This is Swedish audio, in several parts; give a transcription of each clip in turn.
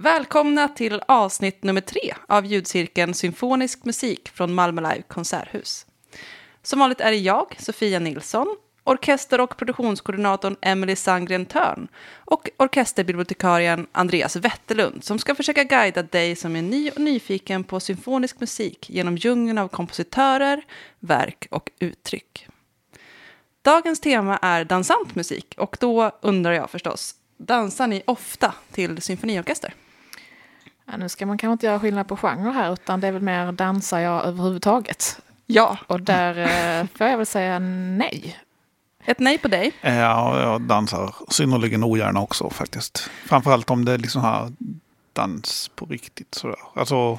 Välkomna till avsnitt nummer tre av ljudcirkeln Symfonisk musik från Malmö Live konserthus. Som vanligt är det jag, Sofia Nilsson, orkester och produktionskoordinatorn Emily Sandgren Törn och orkesterbibliotekarien Andreas Wetterlund som ska försöka guida dig som är ny och nyfiken på symfonisk musik genom djungeln av kompositörer, verk och uttryck. Dagens tema är dansant musik och då undrar jag förstås, dansar ni ofta till symfoniorkester? Ja, nu ska man kanske inte göra skillnad på genre här, utan det är väl mer dansar jag överhuvudtaget? Ja. Och där eh, får jag väl säga nej. Ett nej på dig? Ja, jag dansar synnerligen ogärna också faktiskt. Framförallt om det är liksom här dans på riktigt sådär. Alltså,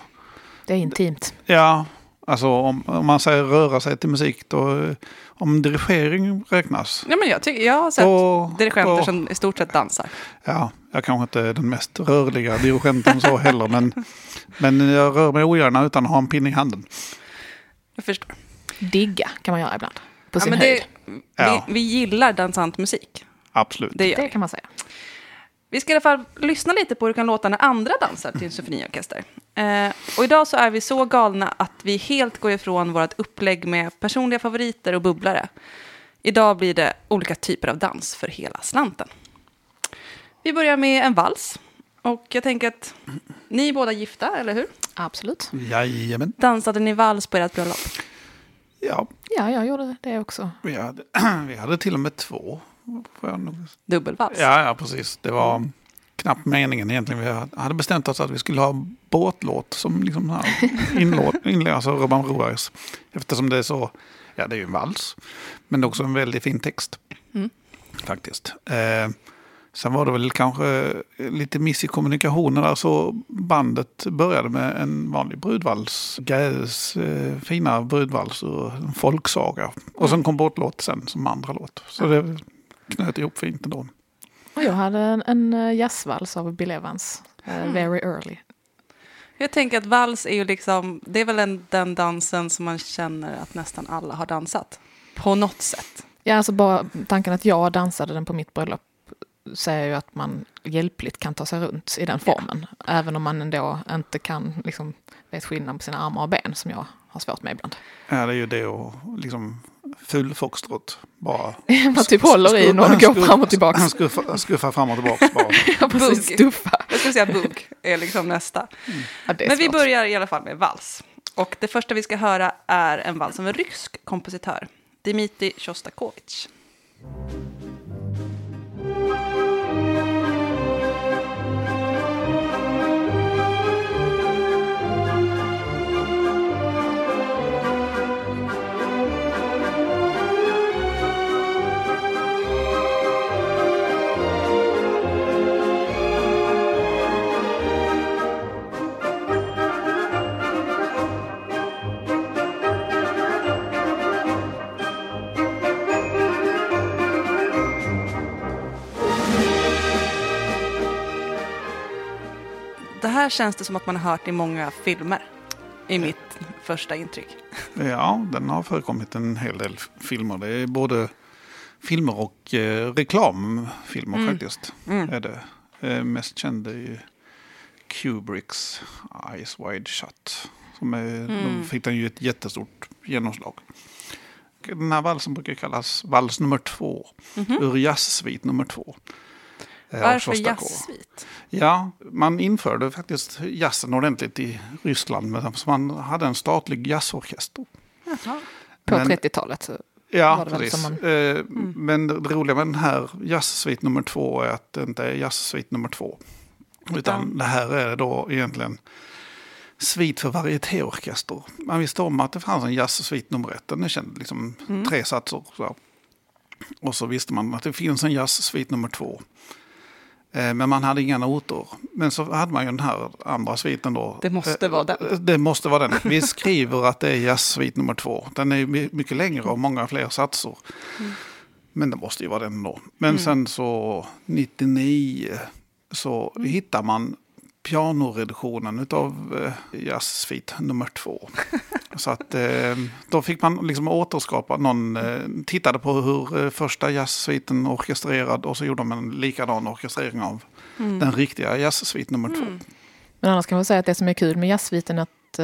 Det är intimt. ja, alltså om, om man säger röra sig till musik då, om dirigering räknas. Ja, men jag, tycker, jag har sett då- dirigenter då- som i stort sett dansar. Ja, jag kanske inte är den mest rörliga dirigenten så heller, men, men jag rör mig ogärna utan att ha en pinne i handen. Jag förstår. Digga kan man göra ibland. På Ja, sin men höjd. det, vi, Ja. vi gillar dansant musik. Absolut. Det Det kan man säga. Vi ska i alla fall lyssna lite på hur det kan låta när andra dansar till en symfoniorkester. Eh, och idag så är vi så galna att vi helt går ifrån vårt upplägg med personliga favoriter och bubblare. Idag blir det olika typer av dans för hela slanten. Vi börjar med en vals. Och jag tänker att ni är båda gifta, eller hur? Absolut. Jajamän. Dansade ni vals på ert bröllop? Ja, Ja, jag gjorde det också. vi hade, vi hade till och med två. Får jag nog Dubbelvals? Ja, ja, precis. Det var knappt meningen egentligen. Vi hade bestämt oss att vi skulle ha båtlåt som liksom här inlåt, alltså Robban Roares. Eftersom det är så, ja det är ju en vals, men det är också en väldigt fin text. Mm. Faktiskt. Eh, sen var det väl kanske lite miss i kommunikationen där, så bandet började med en vanlig brudvals. Gaes eh, fina brudvals ur en folksaga. Och sen kom båtlåt sen som andra låt. Så det knöt ihop fint ändå. Och jag hade en, en eh, jazzvals av Bill Evans. eh, very early. Jag tänker att vals är ju liksom, det är väl en, den dansen som man känner att nästan alla har dansat. På något sätt. Ja, alltså bara tanken att jag dansade den på mitt bröllop säger ju att man hjälpligt kan ta sig runt i den formen. Även om man ändå inte kan liksom, vet skillnad på sina armar och ben som jag har svårt med ibland. Ja, det är ju det och liksom full foxtrot. Bara Man typ håller i någon och går fram och tillbaka. Skuffa, skuffa fram och tillbaka bara. Ja, precis. Stuffa. Jag skulle säga bugg är liksom nästa. Ja, det är Men vi börjar i alla fall med vals. Och det första vi ska höra är en vals av en rysk kompositör. Dmitrij Sjostakovitj. Här känns det som att man har hört i många filmer. I mitt första intryck. Ja, den har förekommit en hel del filmer. Det är både filmer och eh, reklamfilmer Mm. faktiskt. Är det. Eh, mest känd är ju Kubricks Eyes Wide Shut. Som är, Mm. Då fick den ju ett jättestort genomslag. Den här valsen brukar kallas vals nummer två. Ur jazzsvit nummer två. Eh. Varför jazzsvit? Ja, man införde faktiskt jazzen ordentligt i Ryssland. Men så man hade en statlig jazzorkester. Jaha. På Men- 30-talet. så- Ja, precis. man- Eh, Men det roliga med den här jazzsvit nummer två är att det inte är jazzsvit nummer två. Utan det här är då egentligen svit för varietéorkester. Man visste om att det fanns en jazzsvit nummer ett. Den är känd, liksom tre satser. Så. Och så visste man att det finns en jazzsvit nummer två. Eh, Men man hade inga noter. Men så hade man ju den här andra sviten då. Det måste vara den. Eh, Det måste vara den. Vi skriver att det är jazzsvit nummer två. Den är mycket längre och många fler satser. Men det måste ju vara den då. Men sen så 99 så hittar man pianoreduktionen utav eh, jazzsvit nummer två. Så att eh, då fick man liksom återskapa, någon eh, tittade på hur första jazzsviten orkestrerad och så gjorde man en likadan orkestrering av den riktiga jazzsvit nummer två. Men annars kan man säga att det som är kul med jazzsviten är att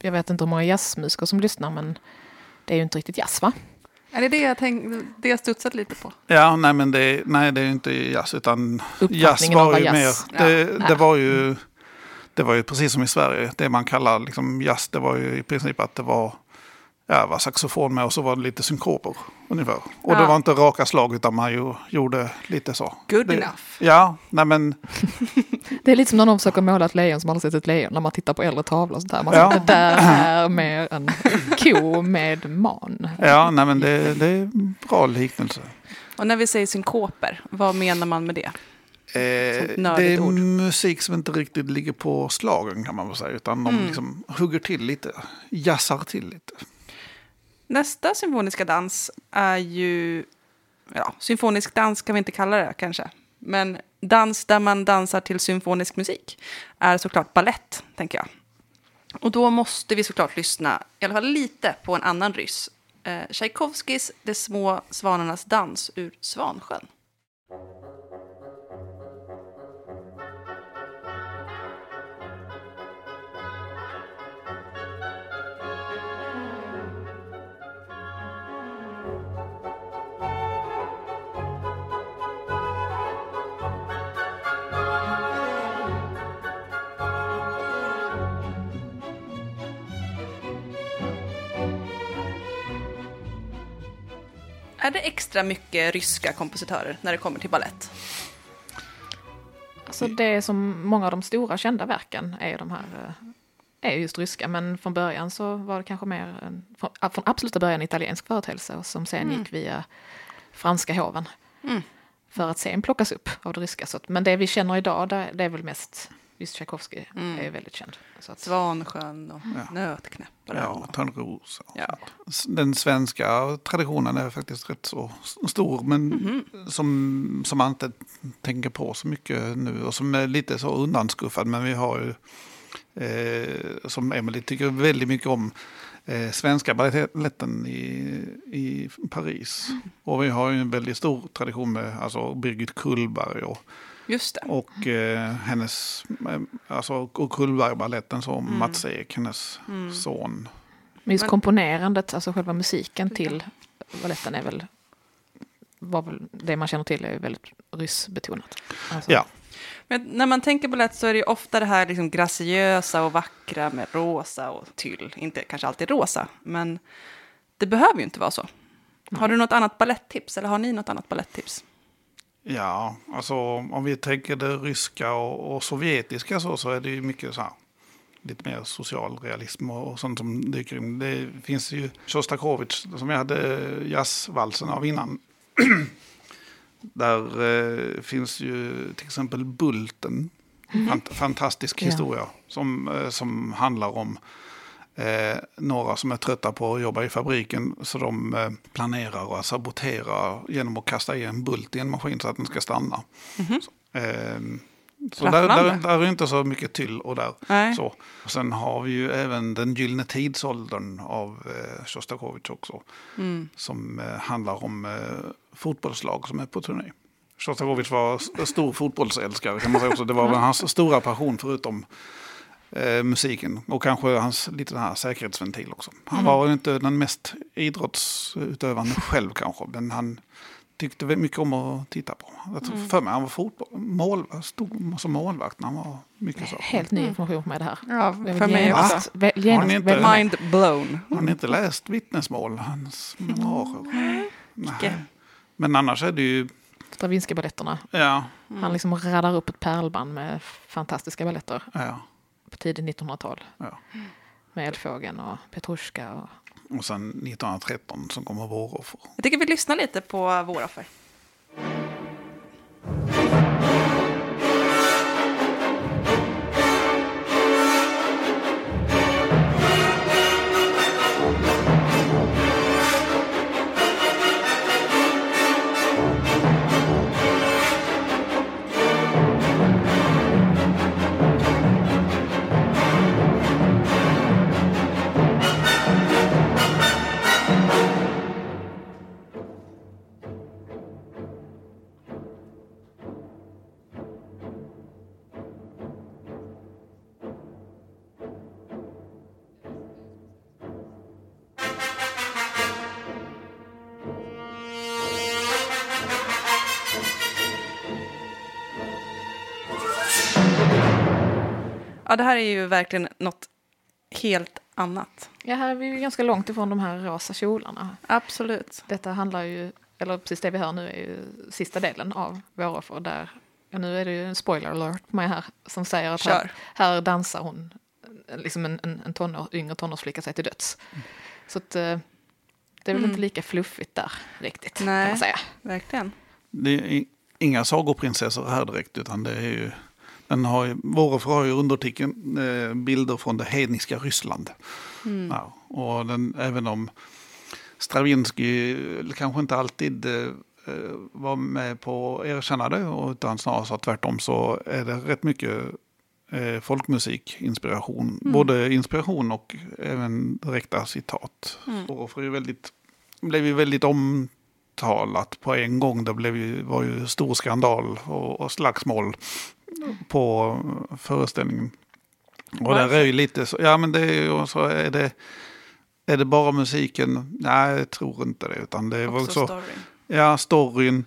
jag vet inte hur många jazzmusiker som lyssnar men det är ju inte riktigt jazz va? Är det det jag, tänk, det jag studsat lite på? Ja, nej men det, nej, det är ju inte jazz utan jazz var ju jazz- mer, det, Ja. det var ju det var ju precis som i Sverige, det man kallar liksom jazz, det var ju i princip att det var ja, var saxofon med och så var det lite synkoper ungefär. Och det Ja. var inte raka slag utan man ju gjorde lite så. Good det, enough. Ja, nej men Det är lite som när någon försöker måla ett lejon som aldrig sett ett lejon när man tittar på äldre tavlor och sånt där. Man Ja. det där är mer en ko med man. Ja, nej, men det, det är en bra liknelse. Och när vi säger synkoper, vad menar man med det? Eh, det är ord. musik som inte riktigt ligger på slagen kan man väl säga. Utan de Mm. liksom hugger till lite, jazzar till lite. Nästa symfoniska dans är ju... Ja, symfonisk dans kan vi inte kalla det kanske. Men dans där man dansar till symfonisk musik är såklart ballett, tänker jag. Och då måste vi såklart lyssna, i alla fall lite, på en annan ryss. Eh, Tchaikovskis De små svanarnas dans ur Svansjön. Är det extra mycket ryska kompositörer när det kommer till ballett? Så det som många av de stora kända verken är de här eh, är just ryska, men från början så var det kanske mer en, från, ja, från absoluta början italiensk företeelse och som sen gick via franska hoven. För att sen plockas upp av det ryska. Så men det vi känner idag, det är väl mest, just Tchaikovsky är ju väldigt känd. Så att, Svansjön och Nötknäpparen. Ja, och- Törnros. Ja. Den svenska traditionen är faktiskt rätt så stor. Men Mhm. som, som man inte tänker på så mycket nu. Och som är lite så undanskuffad. Men vi har ju, eh, som Emily tycker väldigt mycket om, eh, svenska baletten i, i Paris. Mm. Och vi har ju en väldigt stor tradition med alltså, Birgit Kullberg och Just det. Och eh, hennes, eh, alltså och Kullbergbaletten så Mm. Mats Ek, hennes son. men just Men- komponerandet, alltså själva musiken till baletten är väl, var väl det man känner till är väldigt ryssbetonat. Alltså, Ja, Men när man tänker balett så är det ju ofta det här liksom graciösa och vackra med rosa och tyll. Inte kanske alltid rosa, men det behöver ju inte vara så. Har du något annat balletttips eller har ni något annat balletttips? Ja, alltså om vi tänker det ryska och, och sovjetiska så, så är det ju mycket så här. Lite mer social realism och sånt som dyker in. Det finns ju Sjostakovitj som jag hade jazzvalsen av innan. Där eh, finns ju till exempel Bulten. Fant- fantastisk historia som, eh, som handlar om eh, några som är trötta på att jobba i fabriken. Så de eh, planerar att sabotera genom att kasta i en bult i en maskin så att den ska stanna. Så, eh, Så där, där, där är inte så mycket till och där. Nej. Så. Och sen har vi ju även den gyllene tidsåldern av eh, Shostakovich också. Mm. Som eh, handlar om eh, fotbollslag som är på turné. Shostakovich var stor fotbollsälskare kan man säga också. Det var väl hans stora passion förutom eh, musiken. Och kanske hans lite den här säkerhetsventil också. Han var ju inte den mest idrottsutövande själv kanske. Men han tyckte mycket om att titta på. Jag tror för mig han var fotboll, mål, stod som målvakt när han var mycket så. Helt ny information för mig det här. Ja, för mig också. Har. Mind blown. Har ni inte läst vittnesmål, hans memoarer? Nej. Icke. Men annars är det ju, Stravinsky-baletterna. ja, Han liksom radar upp ett pärlband med fantastiska baletter ja, på tidigt 1900-tal. ja. Med Eldfågeln och Petrushka. Och... Och sen 1913 som kommer våroffer. Jag tycker vi lyssnar lite på vår offer. Ja, det här är ju verkligen något helt annat. Ja, här är vi ju ganska långt ifrån de här rosa kjolarna. Absolut. Detta handlar ju, eller precis det vi hör nu är ju sista delen av Våroffer där, ja, nu är det ju en spoiler alert på mig här, som säger att här, här dansar hon, liksom en, en, en tonår, yngre tonårsflicka sig till döds. Så att, eh, det är väl inte lika fluffigt där riktigt, kan Nej. man säga. Verkligen. Det är inga sagoprinsessor här direkt utan det är ju, den har ju, Våroffer har ju undertiken eh, bilder från det hedniska Ryssland. Ja, och den, även om Stravinsky kanske inte alltid eh, eh, var med på att erkänna det, och utan snarare så tvärtom så är det rätt mycket eh, folkmusikinspiration. Både inspiration och även direkta citat. Och för är väldigt, blev ju väldigt omtalat på en gång. Det blev ju, var ju stor skandal och, och slagsmål på föreställningen. Och där är ju lite så, ja men det är ju så är det, är det bara musiken? Nej, jag tror inte det. Utan det var Också storyn. ja, storyn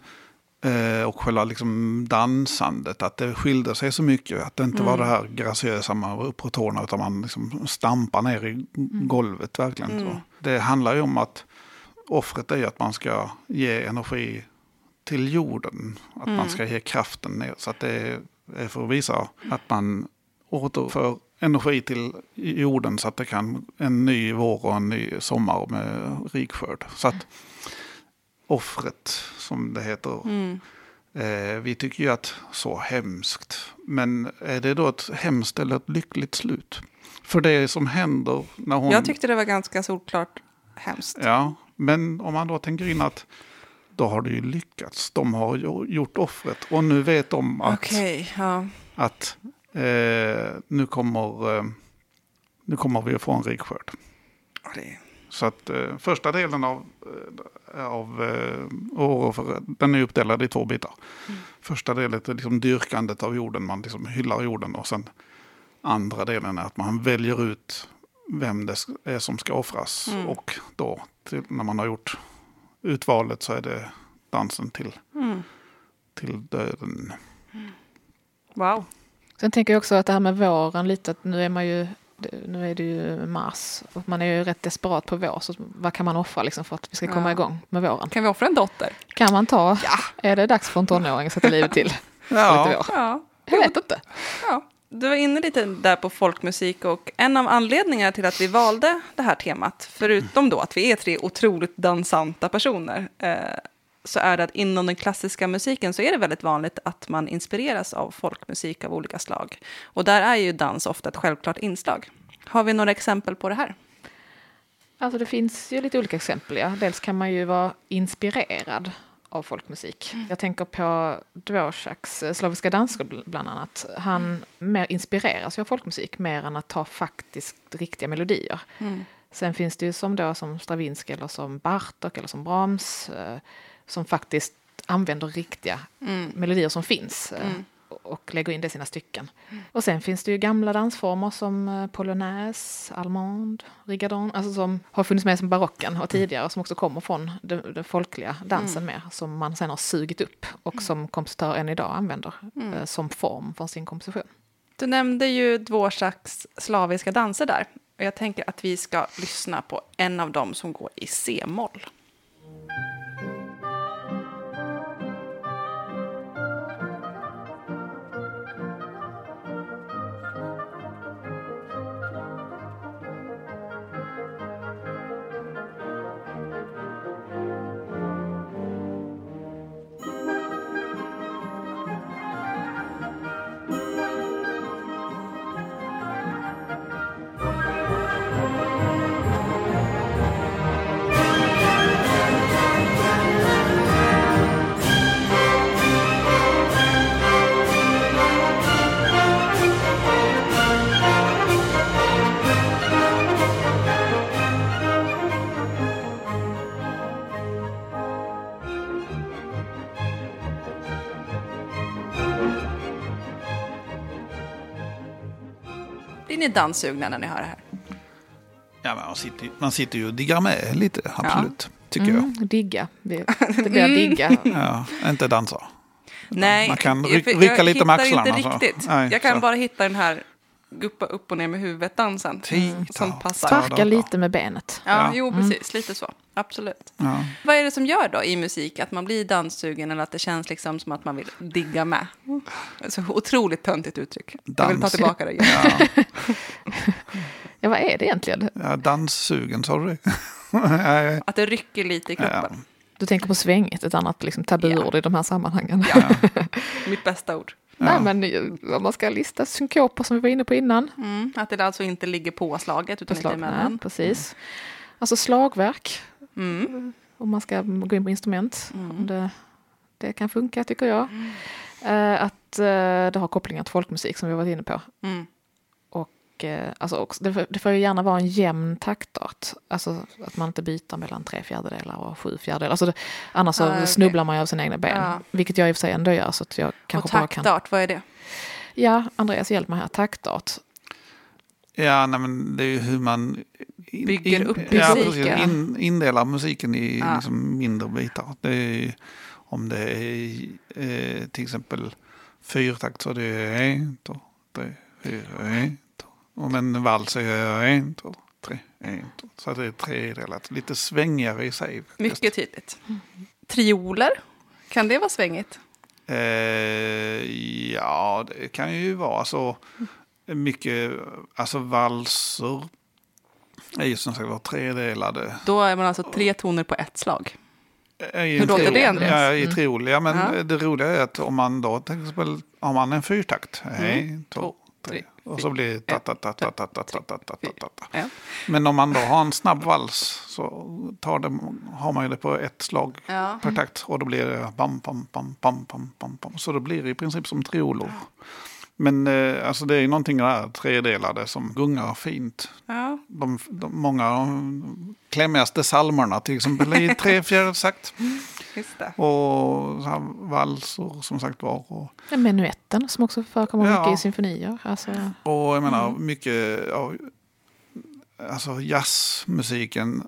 eh, och själva liksom dansandet. Att det skilde sig så mycket. Att det inte var det här graciösa man var upp på tårna utan man liksom stampar ner i golvet verkligen. Så. Det handlar ju om att offret är att man ska ge energi till jorden. Att man ska ge kraften ner. Så att det är för att visa att man återför energi till jorden så att det kan en ny vår och en ny sommar med rik skörd. Så att offret, som det heter, Mm. eh, vi tycker ju att så hemskt. Men är det då ett hemskt eller ett lyckligt slut? För det som händer när hon... Jag tyckte det var ganska solklart hemskt. Ja, men om man då tänker in att då har det ju lyckats. De har gjort offret och nu vet de att, Okej, ja. att eh, nu, kommer, eh, nu kommer vi att få en rik skörd. Det- Så att eh, första delen av, eh, av eh, den är uppdelad i två bitar. Första delen är liksom dyrkandet av jorden, man liksom hyllar jorden. Och sen andra delen är att man väljer ut vem det är som ska offras. Och då, till, när man har gjort utvalet så är det dansen till, till döden. Wow. Sen tänker jag också att det här med våren lite, att nu är man ju nu är det ju mars och man är ju rätt desperat på vår. Så vad kan man offra liksom för att vi ska komma Ja. igång med våren? Kan vi offra en dotter? Kan man ta, är det dags för en tonåring att sätta livet till? Ja. Lite vår? Ja. Jag vet inte. ja. Du var inne lite där på folkmusik och en av anledningarna till att vi valde det här temat, förutom då att vi är tre otroligt dansanta personer, eh, så är det att inom den klassiska musiken så är det väldigt vanligt att man inspireras av folkmusik av olika slag. Och där är ju dans ofta ett självklart inslag. Har vi några exempel på det här? Alltså det finns ju lite olika exempel. Ja. Dels kan man ju vara inspirerad av folkmusik. Jag tänker på Dvořáks eh, Slaviska danser bl- bland annat. Han mer inspireras av folkmusik mer än att ta faktiskt riktiga melodier. Sen finns det ju som då som Stravinsky eller som Bartok eller som Brahms eh, som faktiskt använder riktiga melodier som finns eh, och lägger in det i sina stycken. Och sen finns det ju gamla dansformer som eh, polonaise, allemande, rigadon, alltså som har funnits med som barocken och tidigare och som också kommer från den, den folkliga dansen mer, som man sen har sugit upp och som kompositör än idag använder eh, som form för sin komposition. Du nämnde ju Dvořáks slaviska danser där. Och jag tänker att vi ska lyssna på en av dem som går i C-moll. Blir ni danssugna när ni hör det här? Ja, men man, sitter, man sitter ju och diggar med lite, absolut. Tycker Mm, digga, det, blir digga. jag. Ja, inte dansa. Nej, man kan jag- ry- jag rycka lite med axlarna, inte så. riktigt. Nej, jag kan så. bara hitta den här guppa upp och ner med huvudet-dansen. Som passar. Sparka lite med benet. Ja, Ja. jo precis. Lite så. Absolut. Ja. Vad är det som gör då i musik att man blir danssugen eller att det känns liksom som att man vill digga med? Så otroligt töntigt uttryck. Jag vill ta Dans. tillbaka det. Ja, Ja, vad är det egentligen? ja, danssugen, sa du det? Nej, Att det rycker lite i ja. kroppen. Du tänker på svängigt, ett annat liksom, tabuord i de här sammanhangen. Mitt bästa ord. Nej, men eh, om man ska lista synkoper som vi var inne på innan. Mm. Att det alltså inte ligger på slaget utan lite Slag, nej, emellan. precis. Alltså slagverk, Mm. om man ska gå in på instrument. Om det, det kan funka, tycker jag. Eh, att eh, det har kopplingar till folkmusik, som vi varit inne på. Mm. Och, eh, alltså också, det, får, det får ju gärna vara en jämn taktart. Alltså att man inte byter mellan tre fjärdedelar och sju fjärdedelar. Alltså det, annars Ah, okej. snubblar man ju av sina egna ben. Ja. Vilket jag i och för sig ändå gör. Så att jag kanske Och bara kan... taktart, vad är det? Ja, Andreas, hjälp mig här. Taktart. Ja, nej, men det är ju hur man in, Bygger upp ja, musik, precis, ja. in, indelar musiken i Ja. liksom mindre bitar. Det är, om det är eh, till exempel fyrtakt så är det en, två, tre, fyra, en, två. Om en vals är det en, två, tre, en, två. Så det är tredelat. Lite svängigare i sig. faktiskt. Mycket tydligt. Trioler, kan det vara svängigt? Eh, ja, det kan ju vara så. Mycket, alltså valser är ju som sagt var tredelade. Då är man alltså tre toner på ett slag. Hur låter det, Andreas? Ja, i triol. Ja, men Ja. det roliga är att om man då till exempel har man en fyrtakt. En, två, Två, tre. Och så blir det ta ta ta ta ta ta ta ta ta ta ta. Ja. Men om man då har en snabb vals så tar det, har man ju det på ett slag Ja. per takt. Och då blir det bam, bam, bam, bam, bam, bam, bam. Så det blir i princip som trioler. Men eh, alltså det är ju någonting där tredelade som gungar fint. Ja. De, de, många av de klämmigaste salmerna till exempel är tre det. Och så här valser som sagt var. Och, Ja, Menuetten som också förekommer Ja. mycket i symfonier. Alltså, och jag menar Mm. mycket av alltså jazzmusiken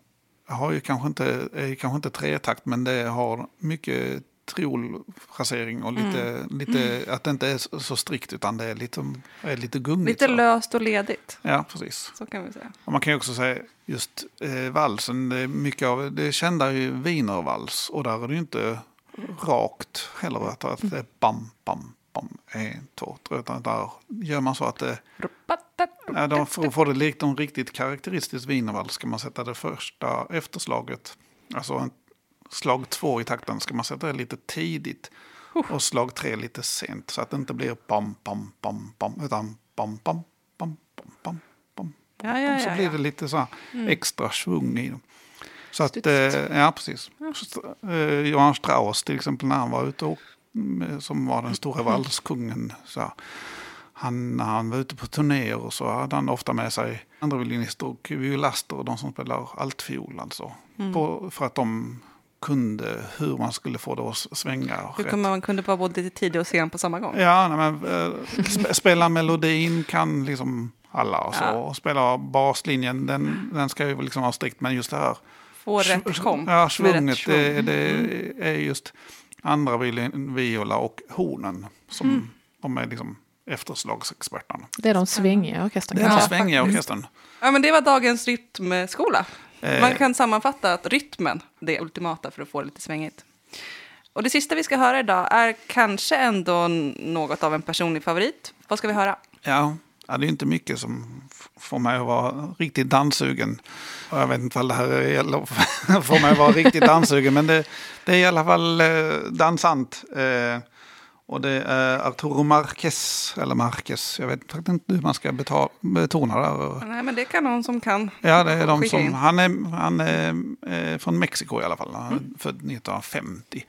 har ju kanske inte, är kanske inte tretakt men det har mycket triolfrasering och lite, Mm. lite att det inte är så- strikt utan det är lite, är lite gungigt. Lite så. löst och ledigt, Ja, precis. så kan vi säga. Och man kan ju också säga just eh, valsen, det är mycket av det kända är ju wienervals och där är det ju inte rakt heller att, att det är bam, bam, bam, en, två, tre, utan där gör man så att det, ja, de får, får det likt en riktigt karaktäristisk wienervals ska man sätta det första efterslaget, alltså en, slag två i takten ska man sätta det lite tidigt och slag tre lite sent så att det inte blir bam, bam, bam, bam, utan bam, bam, bam, bam, bam, bam, Ja, ja, så ja, blir ja. det lite så här extra svung i dem. Så att, eh, ja, precis. Eh, Johan Strauss till exempel när han var ute och mm, som var den stora valskungen. Så han, när han var ute på turnéer och så hade han ofta med sig andra violinister och violaster och de som spelar altfiol. Alltså, på, för att de kunde hur man skulle få det att svänga. Hur rätt. kunde man kunde vara både tidig och sen på samma gång? Ja, nej, men, eh, sp- spela melodin kan liksom alla. Och, så. Ja. och spela baslinjen, den, den ska ju liksom vara strikt. Men just det här Få rätt sv- kom. Ja, svunget svung. det, det är just andra viola och hornen som Mm. de är liksom efterslagsexperterna. Det är de svängiga i orkestern. Det är kanske. svängiga orkestern. Ja, men det var dagens rytmskola. Eh. Man kan sammanfatta att rytmen det är ultimata för att få det lite svängigt. Och det sista vi ska höra idag är kanske ändå något av en personlig favorit. Vad ska vi höra? Ja, det är inte mycket som får mig att vara riktigt danssugen. Och jag vet inte vad det här gäller får mig att vara riktigt danssugen. Men det, det är i alla fall eh, dansant. Och det är Arturo Marquez, eller Marquez, jag vet faktiskt inte hur man ska betala, betona det. Nej, men det kan någon som kan Ja, det är de in. som, han är, han är eh, från Mexiko i alla fall, han är född 1950.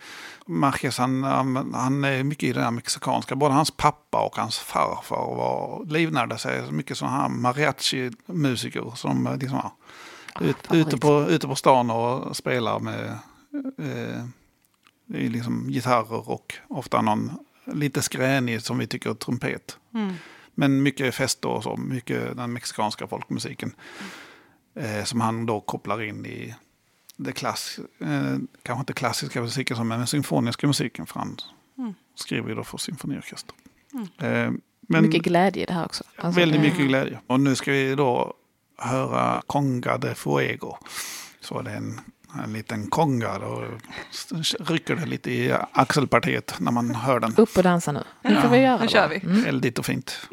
Marquez han, han han är mycket i det här mexikanska, både hans pappa och hans farfar var livnärde sig så mycket sådana här mariachi-musiker som eh, liksom, ja, ut, ute, på, ute på stan och spelar med eh, liksom gitarrer och ofta någon lite skränig som vi tycker trumpet. Mm. Men mycket fester och så, mycket den mexikanska folkmusiken. Eh, som han då kopplar in i det klass, eh, kanske inte klassiska musiken som är den symfoniska musiken. För han skriver ju då för symfoniorkester. Eh, men Mycket glädje i det här också. Alltså, väldigt mycket glädje. Och nu ska vi då höra Conga de Fuego. Så det är en, en liten konga. Då rycker det lite i axelpartiet när man hör den. Upp och dansa nu. Nu får vi göra Nu det kör bara. vi. Mm. Eldigt och fint.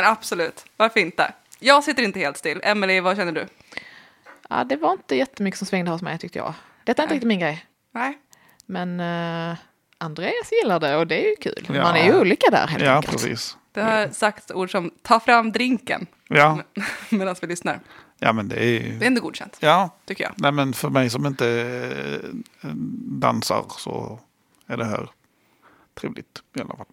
Men absolut, varför inte? Jag sitter inte helt still. Emily, vad känner du? Ja, det var inte jättemycket som svängde hos mig tyckte jag. Detta är inte Nej. riktigt min grej. Nej. Men uh, Andreas gillar det och det är ju kul. Ja. Man är ju olika där helt Ja, enkelt. precis. Det har sagt ord som ta fram drinken Ja, medan vi lyssnar. ja men det är Det är ändå godkänt, Ja, tycker jag. nej, men för mig som inte eh, dansar så är det här trevligt i alla fall.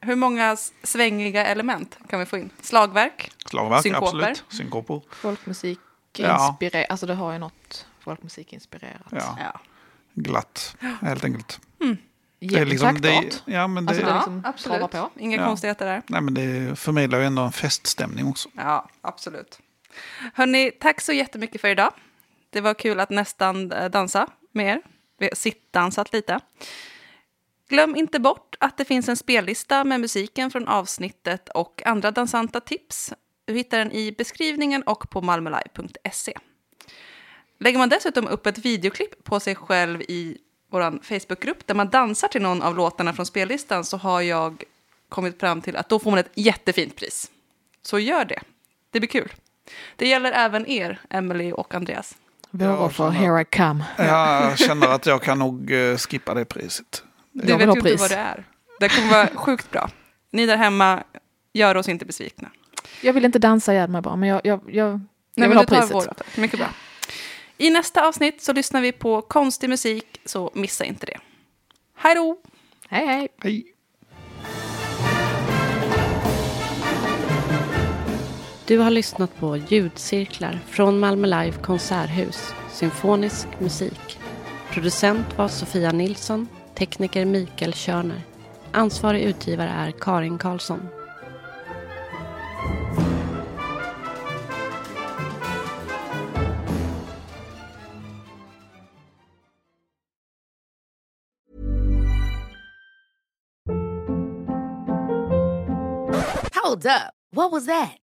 Hur många svängiga element kan vi få in? Slagverk? Slagverk, Synkoper. absolut. Synkoper. Folkmusik Ja. inspirerar, alltså det har ju något folkmusikinspirerat. Ja, Ja. glatt, helt enkelt. Det är liksom, det, ja, men det, Alltså, det är liksom absolut. trava på. Inga Ja. konstigheter där. nej, men det förmedlar ju ändå en feststämning också. Ja, absolut. Hörni, tack så jättemycket för idag. Det var kul att nästan eh, dansa med er. Vi har sittdansat lite. Glöm inte bort att det finns en spellista med musiken från avsnittet och andra dansanta tips. Du hittar den i beskrivningen och på malmölive.se. Lägger man dessutom upp ett videoklipp på sig själv i vår Facebookgrupp där man dansar till någon av låtarna från spellistan så har jag kommit fram till att då får man ett jättefint pris. Så gör det. Det blir kul. Det gäller även er, Emily och Andreas. Våra för Here I Come. Jag känner att jag kan nog eh, skippa det priset. Du Jag vet ju inte pris. vad det är. Det kommer vara sjukt bra. Ni där hemma, gör oss inte besvikna. Jag vill inte dansa ihjäl mig bara, men jag, jag, jag, jag Nej, vill men ha priset. vårat. Mycket bra. I nästa avsnitt så lyssnar vi på konstig musik, så missa inte det. Hej då! Hej hej! Hej. Du har lyssnat på ljudcirklar från Malmö Live Konserthus, symfonisk musik. Producent var Sofia Nilsson, tekniker Mikael Körner. Ansvarig utgivare är Karin Karlsson. Hold up. What was that?